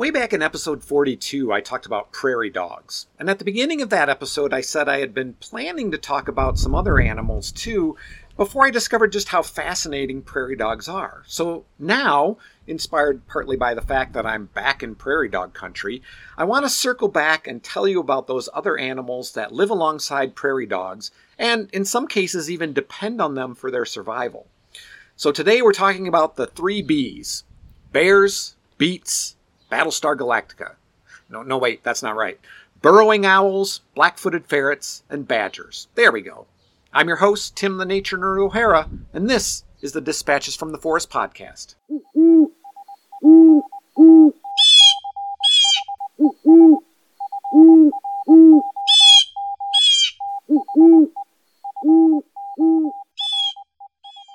Way back in episode 42, I talked about prairie dogs. And at the beginning of that episode, I said I had been planning to talk about some other animals too before I discovered just how fascinating prairie dogs are. So now, inspired partly by the fact that I'm back in prairie dog country, I want to circle back and tell you about those other animals that live alongside prairie dogs and, in some cases, even depend on them for their survival. So today we're talking about the three B's bears, beets, Battlestar Galactica. No, no, wait, that's not right. Burrowing owls, black footed ferrets, and badgers. There we go. I'm your host, Tim the Nature Nerd O'Hara, and this is the Dispatches from the Forest podcast.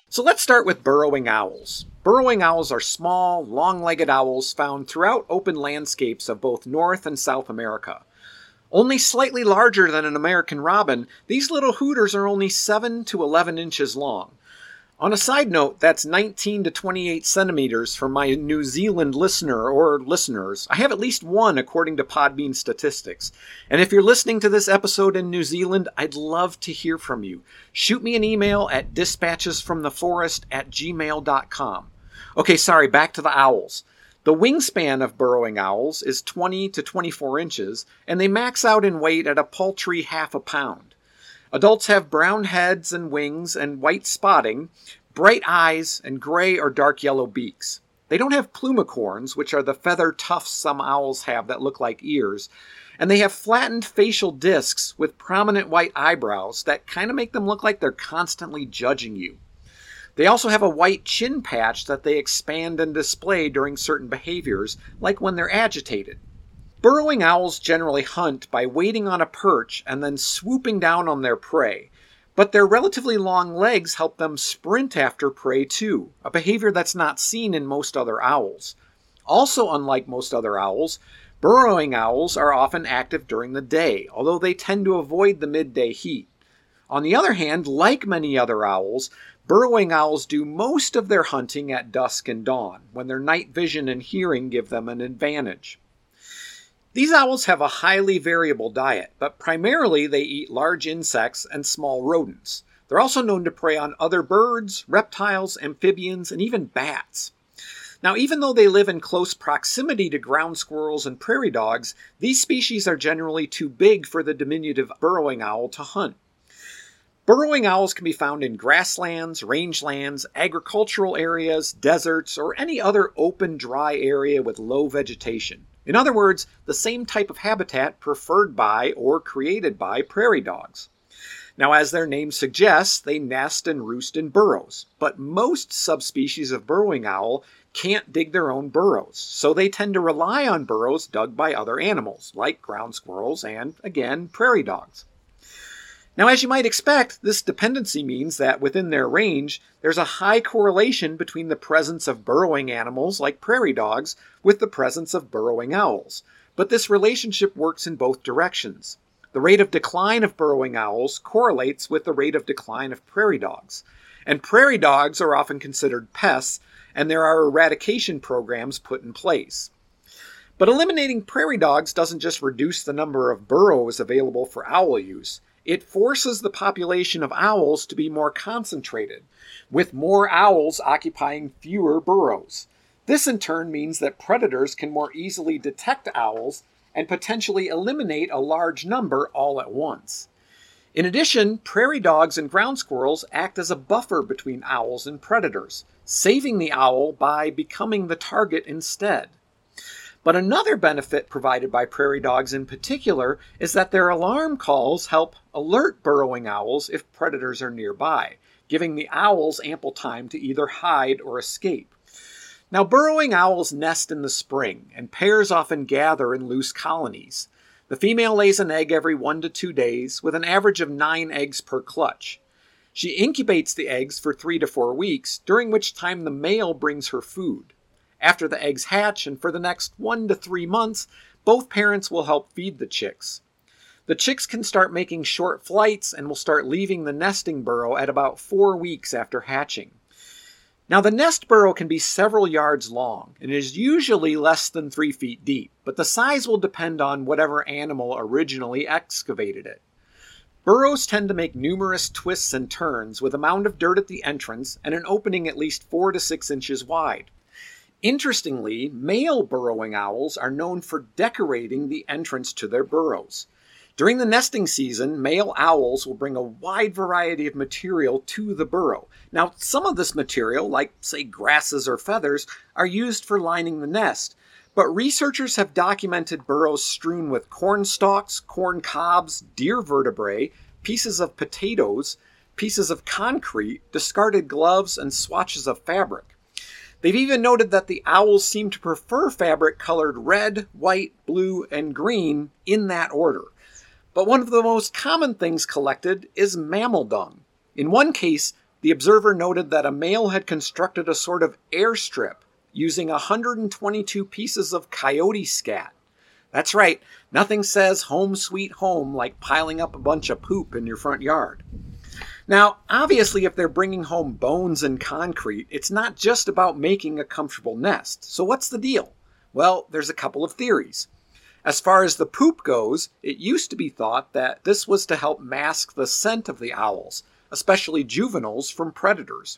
So let's start with burrowing owls. Burrowing owls are small, long legged owls found throughout open landscapes of both North and South America. Only slightly larger than an American robin, these little hooters are only 7 to 11 inches long. On a side note, that's 19 to 28 centimeters for my New Zealand listener or listeners. I have at least one according to Podbean statistics. And if you're listening to this episode in New Zealand, I'd love to hear from you. Shoot me an email at dispatchesfromtheforest at gmail.com. Okay, sorry, back to the owls. The wingspan of burrowing owls is 20 to 24 inches, and they max out in weight at a paltry half a pound. Adults have brown heads and wings and white spotting, bright eyes, and gray or dark yellow beaks. They don't have plumicorns, which are the feather tufts some owls have that look like ears, and they have flattened facial discs with prominent white eyebrows that kind of make them look like they're constantly judging you. They also have a white chin patch that they expand and display during certain behaviors, like when they're agitated. Burrowing owls generally hunt by waiting on a perch and then swooping down on their prey, but their relatively long legs help them sprint after prey too, a behavior that's not seen in most other owls. Also, unlike most other owls, burrowing owls are often active during the day, although they tend to avoid the midday heat. On the other hand, like many other owls, burrowing owls do most of their hunting at dusk and dawn, when their night vision and hearing give them an advantage. These owls have a highly variable diet, but primarily they eat large insects and small rodents. They're also known to prey on other birds, reptiles, amphibians, and even bats. Now, even though they live in close proximity to ground squirrels and prairie dogs, these species are generally too big for the diminutive burrowing owl to hunt. Burrowing owls can be found in grasslands, rangelands, agricultural areas, deserts, or any other open, dry area with low vegetation. In other words, the same type of habitat preferred by or created by prairie dogs. Now, as their name suggests, they nest and roost in burrows, but most subspecies of burrowing owl can't dig their own burrows, so they tend to rely on burrows dug by other animals, like ground squirrels and, again, prairie dogs. Now, as you might expect, this dependency means that within their range, there's a high correlation between the presence of burrowing animals like prairie dogs with the presence of burrowing owls. But this relationship works in both directions. The rate of decline of burrowing owls correlates with the rate of decline of prairie dogs. And prairie dogs are often considered pests, and there are eradication programs put in place. But eliminating prairie dogs doesn't just reduce the number of burrows available for owl use it forces the population of owls to be more concentrated, with more owls occupying fewer burrows. This in turn means that predators can more easily detect owls and potentially eliminate a large number all at once. In addition, prairie dogs and ground squirrels act as a buffer between owls and predators, saving the owl by becoming the target instead. But another benefit provided by prairie dogs in particular is that their alarm calls help alert burrowing owls if predators are nearby, giving the owls ample time to either hide or escape. Now, burrowing owls nest in the spring, and pairs often gather in loose colonies. The female lays an egg every one to two days, with an average of nine eggs per clutch. She incubates the eggs for three to four weeks, during which time the male brings her food. After the eggs hatch and for the next one to three months, both parents will help feed the chicks. The chicks can start making short flights and will start leaving the nesting burrow at about four weeks after hatching. Now, the nest burrow can be several yards long and is usually less than three feet deep, but the size will depend on whatever animal originally excavated it. Burrows tend to make numerous twists and turns with a mound of dirt at the entrance and an opening at least four to six inches wide. Interestingly, male burrowing owls are known for decorating the entrance to their burrows. During the nesting season, male owls will bring a wide variety of material to the burrow. Now, some of this material, like, say, grasses or feathers, are used for lining the nest. But researchers have documented burrows strewn with corn stalks, corn cobs, deer vertebrae, pieces of potatoes, pieces of concrete, discarded gloves, and swatches of fabric. They've even noted that the owls seem to prefer fabric colored red, white, blue, and green in that order. But one of the most common things collected is mammal dung. In one case, the observer noted that a male had constructed a sort of airstrip using 122 pieces of coyote scat. That's right, nothing says home sweet home like piling up a bunch of poop in your front yard. Now, obviously, if they're bringing home bones and concrete, it's not just about making a comfortable nest. So, what's the deal? Well, there's a couple of theories. As far as the poop goes, it used to be thought that this was to help mask the scent of the owls, especially juveniles, from predators.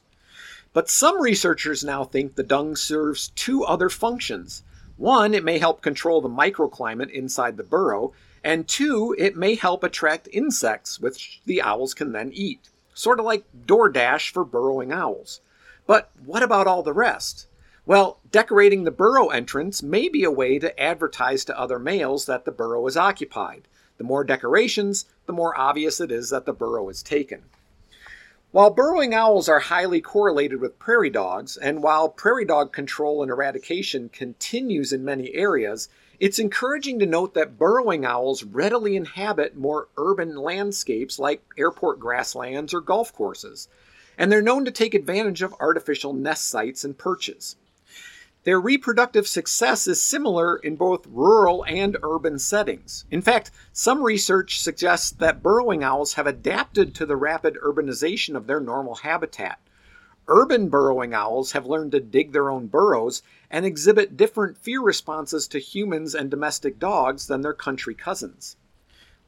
But some researchers now think the dung serves two other functions. One, it may help control the microclimate inside the burrow, and two, it may help attract insects, which the owls can then eat. Sort of like DoorDash for burrowing owls. But what about all the rest? Well, decorating the burrow entrance may be a way to advertise to other males that the burrow is occupied. The more decorations, the more obvious it is that the burrow is taken. While burrowing owls are highly correlated with prairie dogs, and while prairie dog control and eradication continues in many areas, it's encouraging to note that burrowing owls readily inhabit more urban landscapes like airport grasslands or golf courses, and they're known to take advantage of artificial nest sites and perches. Their reproductive success is similar in both rural and urban settings. In fact, some research suggests that burrowing owls have adapted to the rapid urbanization of their normal habitat. Urban burrowing owls have learned to dig their own burrows and exhibit different fear responses to humans and domestic dogs than their country cousins.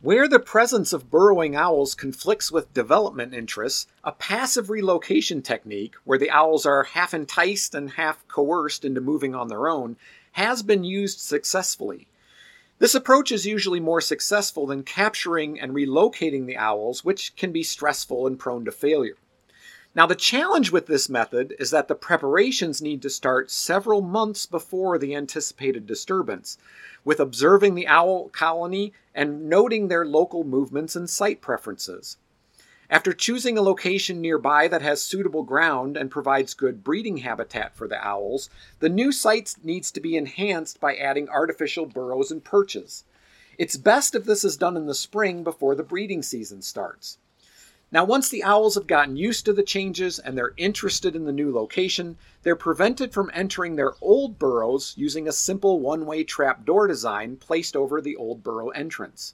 Where the presence of burrowing owls conflicts with development interests, a passive relocation technique, where the owls are half enticed and half coerced into moving on their own, has been used successfully. This approach is usually more successful than capturing and relocating the owls, which can be stressful and prone to failure. Now, the challenge with this method is that the preparations need to start several months before the anticipated disturbance, with observing the owl colony and noting their local movements and site preferences. After choosing a location nearby that has suitable ground and provides good breeding habitat for the owls, the new site needs to be enhanced by adding artificial burrows and perches. It's best if this is done in the spring before the breeding season starts. Now, once the owls have gotten used to the changes and they're interested in the new location, they're prevented from entering their old burrows using a simple one way trap door design placed over the old burrow entrance.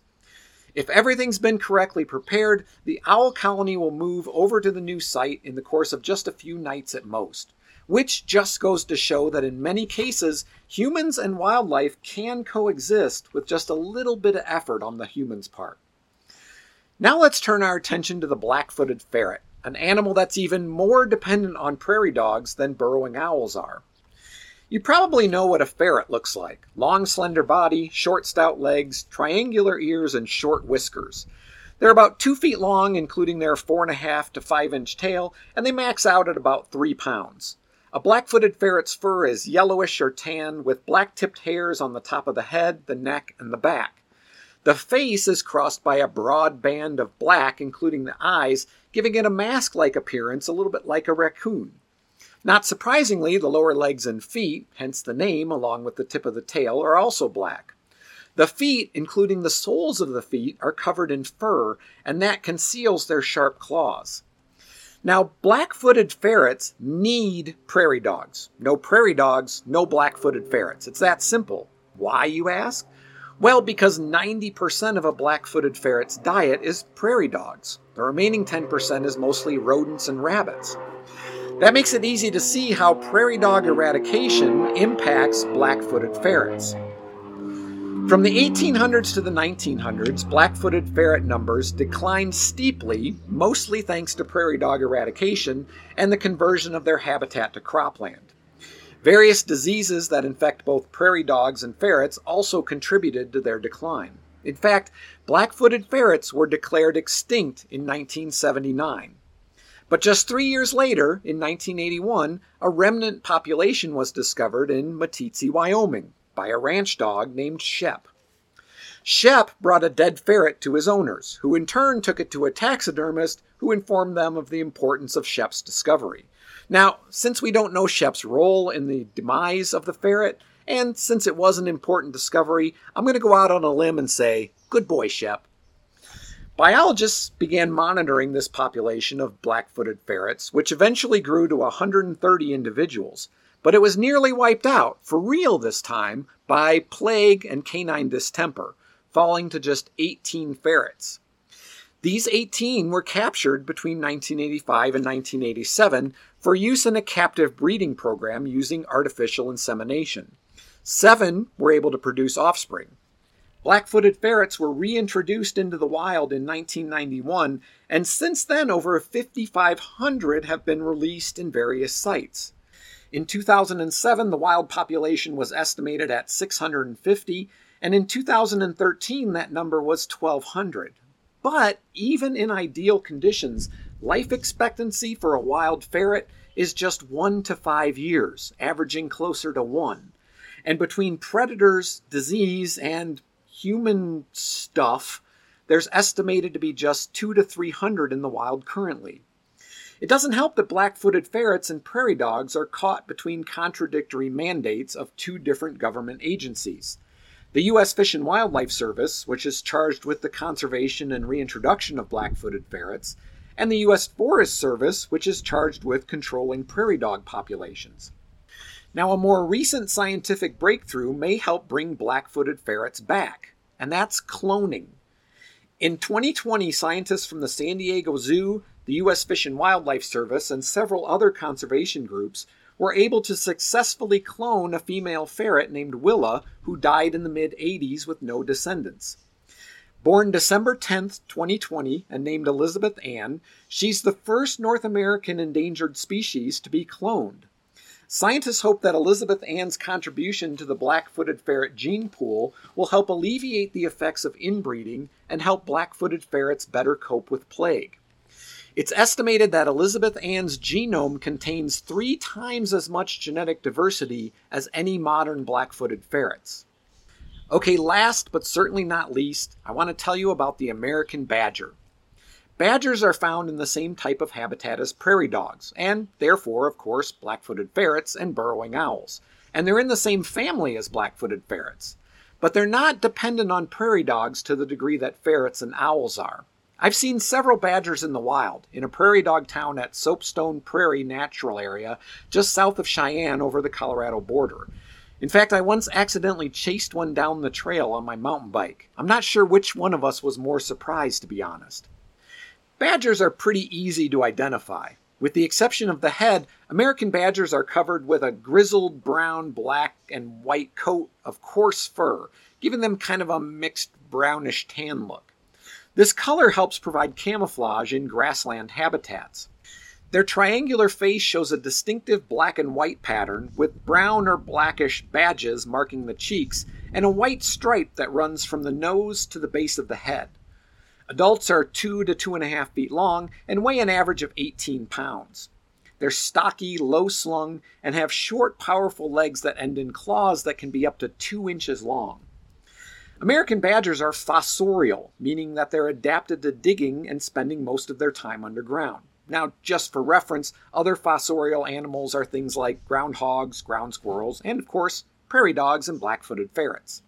If everything's been correctly prepared, the owl colony will move over to the new site in the course of just a few nights at most. Which just goes to show that in many cases, humans and wildlife can coexist with just a little bit of effort on the human's part. Now let's turn our attention to the black footed ferret, an animal that's even more dependent on prairie dogs than burrowing owls are. You probably know what a ferret looks like long, slender body, short, stout legs, triangular ears, and short whiskers. They're about two feet long, including their four and a half to five inch tail, and they max out at about three pounds. A black footed ferret's fur is yellowish or tan, with black tipped hairs on the top of the head, the neck, and the back. The face is crossed by a broad band of black, including the eyes, giving it a mask like appearance, a little bit like a raccoon. Not surprisingly, the lower legs and feet, hence the name, along with the tip of the tail, are also black. The feet, including the soles of the feet, are covered in fur, and that conceals their sharp claws. Now, black footed ferrets need prairie dogs. No prairie dogs, no black footed ferrets. It's that simple. Why, you ask? Well, because 90% of a black footed ferret's diet is prairie dogs. The remaining 10% is mostly rodents and rabbits. That makes it easy to see how prairie dog eradication impacts black footed ferrets. From the 1800s to the 1900s, black footed ferret numbers declined steeply, mostly thanks to prairie dog eradication and the conversion of their habitat to cropland. Various diseases that infect both prairie dogs and ferrets also contributed to their decline. In fact, black footed ferrets were declared extinct in 1979. But just three years later, in 1981, a remnant population was discovered in Meeteetse, Wyoming, by a ranch dog named Shep. Shep brought a dead ferret to his owners, who in turn took it to a taxidermist who informed them of the importance of Shep's discovery. Now, since we don't know Shep's role in the demise of the ferret, and since it was an important discovery, I'm going to go out on a limb and say, good boy, Shep. Biologists began monitoring this population of black footed ferrets, which eventually grew to 130 individuals. But it was nearly wiped out, for real this time, by plague and canine distemper, falling to just 18 ferrets. These 18 were captured between 1985 and 1987 for use in a captive breeding program using artificial insemination. Seven were able to produce offspring. Black footed ferrets were reintroduced into the wild in 1991, and since then, over 5,500 have been released in various sites. In 2007, the wild population was estimated at 650, and in 2013, that number was 1,200. But even in ideal conditions, life expectancy for a wild ferret is just one to five years, averaging closer to one. And between predators, disease, and human stuff, there's estimated to be just two to three hundred in the wild currently. It doesn't help that black footed ferrets and prairie dogs are caught between contradictory mandates of two different government agencies. The U.S. Fish and Wildlife Service, which is charged with the conservation and reintroduction of black footed ferrets, and the U.S. Forest Service, which is charged with controlling prairie dog populations. Now, a more recent scientific breakthrough may help bring black footed ferrets back, and that's cloning. In 2020, scientists from the San Diego Zoo, the U.S. Fish and Wildlife Service, and several other conservation groups were able to successfully clone a female ferret named Willa who died in the mid 80s with no descendants. Born December 10, 2020, and named Elizabeth Ann, she's the first North American endangered species to be cloned. Scientists hope that Elizabeth Ann's contribution to the black footed ferret gene pool will help alleviate the effects of inbreeding and help black footed ferrets better cope with plague. It's estimated that Elizabeth Ann's genome contains three times as much genetic diversity as any modern black footed ferrets. Okay, last but certainly not least, I want to tell you about the American badger. Badgers are found in the same type of habitat as prairie dogs, and therefore, of course, black footed ferrets and burrowing owls. And they're in the same family as black footed ferrets. But they're not dependent on prairie dogs to the degree that ferrets and owls are. I've seen several badgers in the wild, in a prairie dog town at Soapstone Prairie Natural Area, just south of Cheyenne over the Colorado border. In fact, I once accidentally chased one down the trail on my mountain bike. I'm not sure which one of us was more surprised, to be honest. Badgers are pretty easy to identify. With the exception of the head, American badgers are covered with a grizzled brown, black, and white coat of coarse fur, giving them kind of a mixed brownish tan look. This color helps provide camouflage in grassland habitats. Their triangular face shows a distinctive black and white pattern with brown or blackish badges marking the cheeks and a white stripe that runs from the nose to the base of the head. Adults are two to two and a half feet long and weigh an average of 18 pounds. They're stocky, low slung, and have short, powerful legs that end in claws that can be up to two inches long. American badgers are fossorial, meaning that they're adapted to digging and spending most of their time underground. Now, just for reference, other fossorial animals are things like groundhogs, ground squirrels, and of course, prairie dogs and black footed ferrets.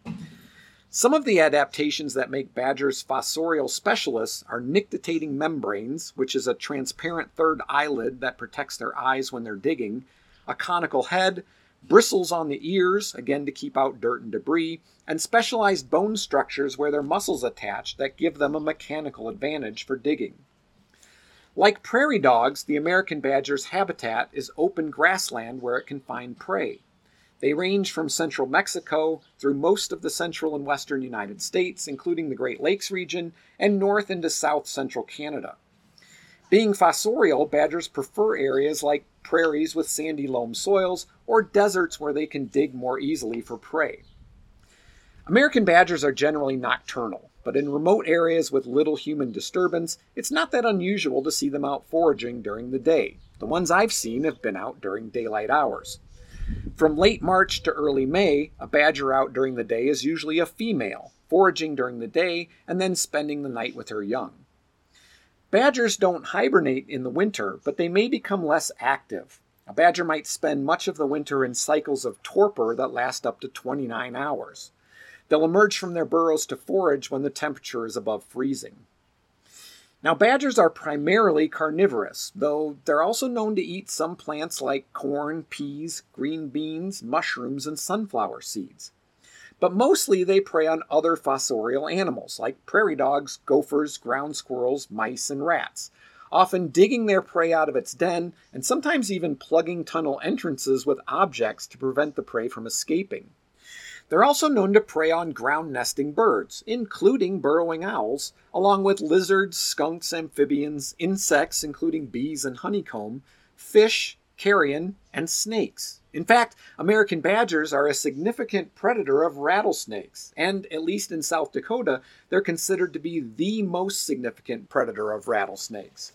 Some of the adaptations that make badgers fossorial specialists are nictitating membranes, which is a transparent third eyelid that protects their eyes when they're digging, a conical head, bristles on the ears, again to keep out dirt and debris, and specialized bone structures where their muscles attach that give them a mechanical advantage for digging. Like prairie dogs, the American badger's habitat is open grassland where it can find prey. They range from central Mexico through most of the central and western United States, including the Great Lakes region, and north into south central Canada. Being fossorial, badgers prefer areas like prairies with sandy loam soils or deserts where they can dig more easily for prey. American badgers are generally nocturnal, but in remote areas with little human disturbance, it's not that unusual to see them out foraging during the day. The ones I've seen have been out during daylight hours. From late March to early May, a badger out during the day is usually a female, foraging during the day and then spending the night with her young. Badgers don't hibernate in the winter, but they may become less active. A badger might spend much of the winter in cycles of torpor that last up to 29 hours. They'll emerge from their burrows to forage when the temperature is above freezing. Now, badgers are primarily carnivorous, though they're also known to eat some plants like corn, peas, green beans, mushrooms, and sunflower seeds. But mostly they prey on other fossorial animals like prairie dogs, gophers, ground squirrels, mice, and rats, often digging their prey out of its den and sometimes even plugging tunnel entrances with objects to prevent the prey from escaping. They're also known to prey on ground nesting birds, including burrowing owls, along with lizards, skunks, amphibians, insects, including bees and honeycomb, fish, carrion, and snakes. In fact, American badgers are a significant predator of rattlesnakes, and at least in South Dakota, they're considered to be the most significant predator of rattlesnakes.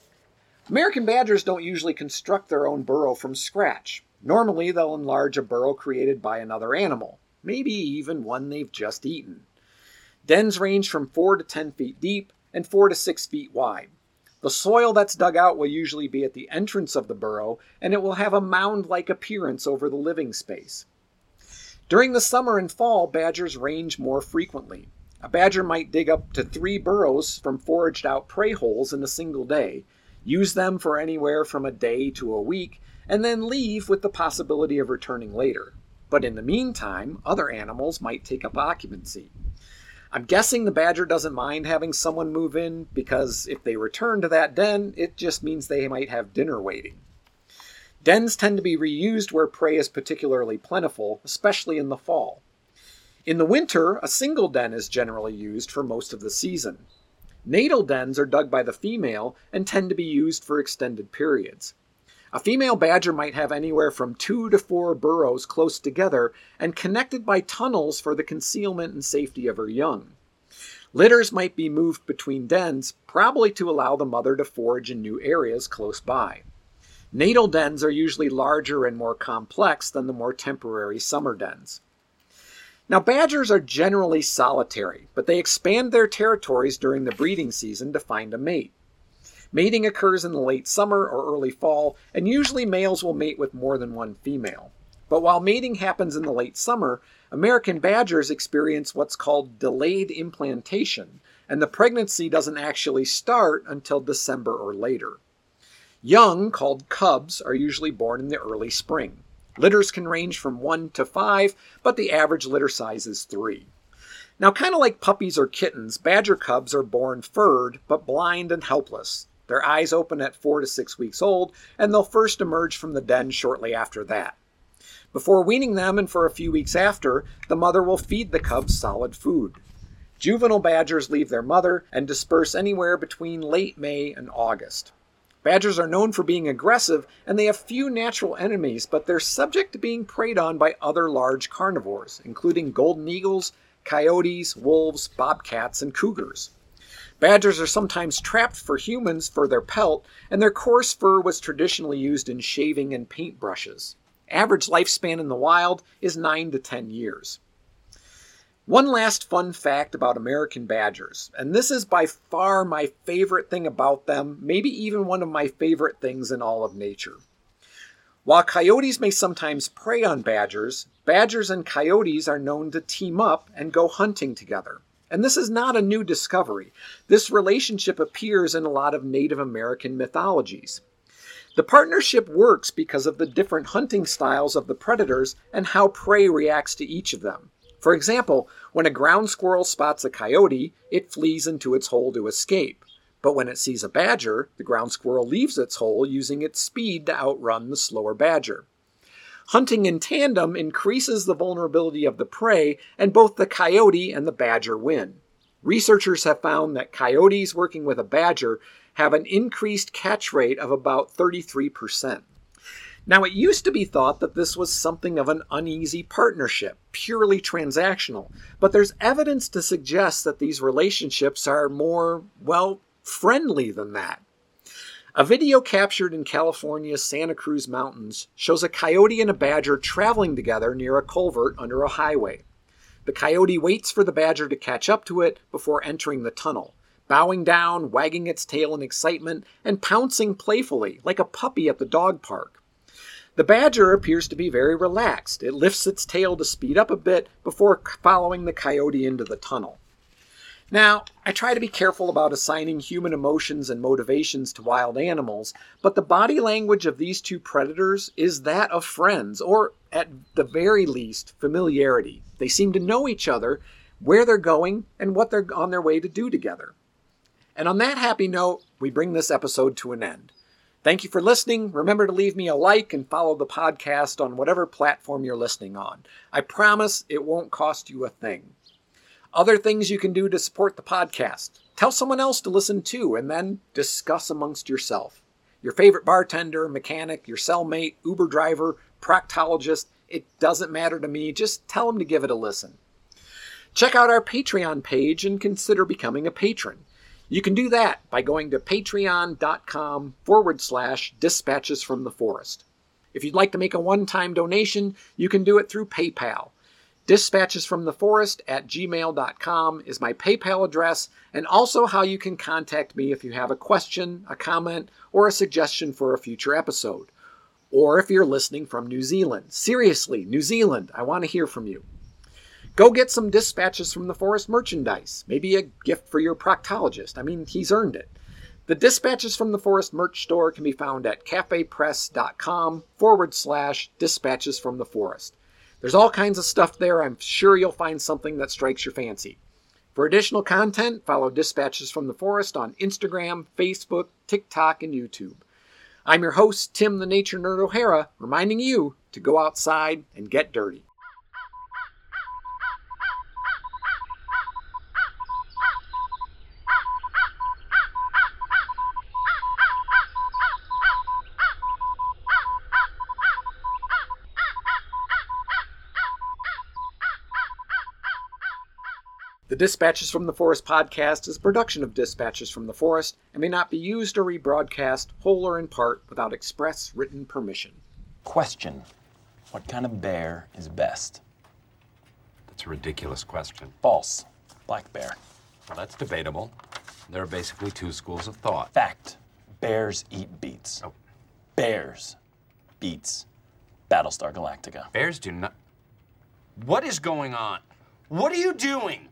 American badgers don't usually construct their own burrow from scratch. Normally, they'll enlarge a burrow created by another animal maybe even one they've just eaten. Dens range from 4 to 10 feet deep and 4 to 6 feet wide. The soil that's dug out will usually be at the entrance of the burrow, and it will have a mound like appearance over the living space. During the summer and fall, badgers range more frequently. A badger might dig up to three burrows from foraged out prey holes in a single day, use them for anywhere from a day to a week, and then leave with the possibility of returning later but in the meantime, other animals might take up occupancy. I'm guessing the badger doesn't mind having someone move in because if they return to that den, it just means they might have dinner waiting. Dens tend to be reused where prey is particularly plentiful, especially in the fall. In the winter, a single den is generally used for most of the season. Natal dens are dug by the female and tend to be used for extended periods. A female badger might have anywhere from two to four burrows close together and connected by tunnels for the concealment and safety of her young. Litters might be moved between dens, probably to allow the mother to forage in new areas close by. Natal dens are usually larger and more complex than the more temporary summer dens. Now, badgers are generally solitary, but they expand their territories during the breeding season to find a mate. Mating occurs in the late summer or early fall, and usually males will mate with more than one female. But while mating happens in the late summer, American badgers experience what's called delayed implantation, and the pregnancy doesn't actually start until December or later. Young, called cubs, are usually born in the early spring. Litters can range from 1 to 5, but the average litter size is 3. Now, kind of like puppies or kittens, badger cubs are born furred but blind and helpless. Their eyes open at four to six weeks old, and they'll first emerge from the den shortly after that. Before weaning them and for a few weeks after, the mother will feed the cubs solid food. Juvenile badgers leave their mother and disperse anywhere between late May and August. Badgers are known for being aggressive and they have few natural enemies, but they're subject to being preyed on by other large carnivores, including golden eagles, coyotes, wolves, bobcats, and cougars. Badgers are sometimes trapped for humans for their pelt, and their coarse fur was traditionally used in shaving and paint brushes. Average lifespan in the wild is 9 to 10 years. One last fun fact about American badgers, and this is by far my favorite thing about them, maybe even one of my favorite things in all of nature. While coyotes may sometimes prey on badgers, badgers and coyotes are known to team up and go hunting together. And this is not a new discovery. This relationship appears in a lot of Native American mythologies. The partnership works because of the different hunting styles of the predators and how prey reacts to each of them. For example, when a ground squirrel spots a coyote, it flees into its hole to escape. But when it sees a badger, the ground squirrel leaves its hole using its speed to outrun the slower badger. Hunting in tandem increases the vulnerability of the prey, and both the coyote and the badger win. Researchers have found that coyotes working with a badger have an increased catch rate of about 33%. Now, it used to be thought that this was something of an uneasy partnership, purely transactional, but there's evidence to suggest that these relationships are more, well, friendly than that. A video captured in California's Santa Cruz Mountains shows a coyote and a badger traveling together near a culvert under a highway. The coyote waits for the badger to catch up to it before entering the tunnel, bowing down, wagging its tail in excitement, and pouncing playfully, like a puppy at the dog park. The badger appears to be very relaxed. It lifts its tail to speed up a bit before following the coyote into the tunnel. Now, I try to be careful about assigning human emotions and motivations to wild animals, but the body language of these two predators is that of friends, or at the very least, familiarity. They seem to know each other, where they're going, and what they're on their way to do together. And on that happy note, we bring this episode to an end. Thank you for listening. Remember to leave me a like and follow the podcast on whatever platform you're listening on. I promise it won't cost you a thing. Other things you can do to support the podcast. Tell someone else to listen to and then discuss amongst yourself. Your favorite bartender, mechanic, your cellmate, Uber driver, proctologist, it doesn't matter to me. Just tell them to give it a listen. Check out our Patreon page and consider becoming a patron. You can do that by going to patreon.com forward slash dispatches from the forest. If you'd like to make a one time donation, you can do it through PayPal. Dispatches from the Forest at gmail.com is my PayPal address, and also how you can contact me if you have a question, a comment, or a suggestion for a future episode. Or if you're listening from New Zealand. Seriously, New Zealand, I want to hear from you. Go get some Dispatches from the Forest merchandise, maybe a gift for your proctologist. I mean, he's earned it. The Dispatches from the Forest merch store can be found at cafepress.com forward slash dispatches from the forest. There's all kinds of stuff there. I'm sure you'll find something that strikes your fancy. For additional content, follow Dispatches from the Forest on Instagram, Facebook, TikTok, and YouTube. I'm your host, Tim the Nature Nerd O'Hara, reminding you to go outside and get dirty. The Dispatches from the Forest podcast is a production of Dispatches from the Forest and may not be used or rebroadcast, whole or in part, without express written permission. Question What kind of bear is best? That's a ridiculous question. False. Black bear. Well, that's debatable. There are basically two schools of thought. Fact Bears eat beets. Oh. Bears beets Battlestar Galactica. Bears do not. What is going on? What are you doing?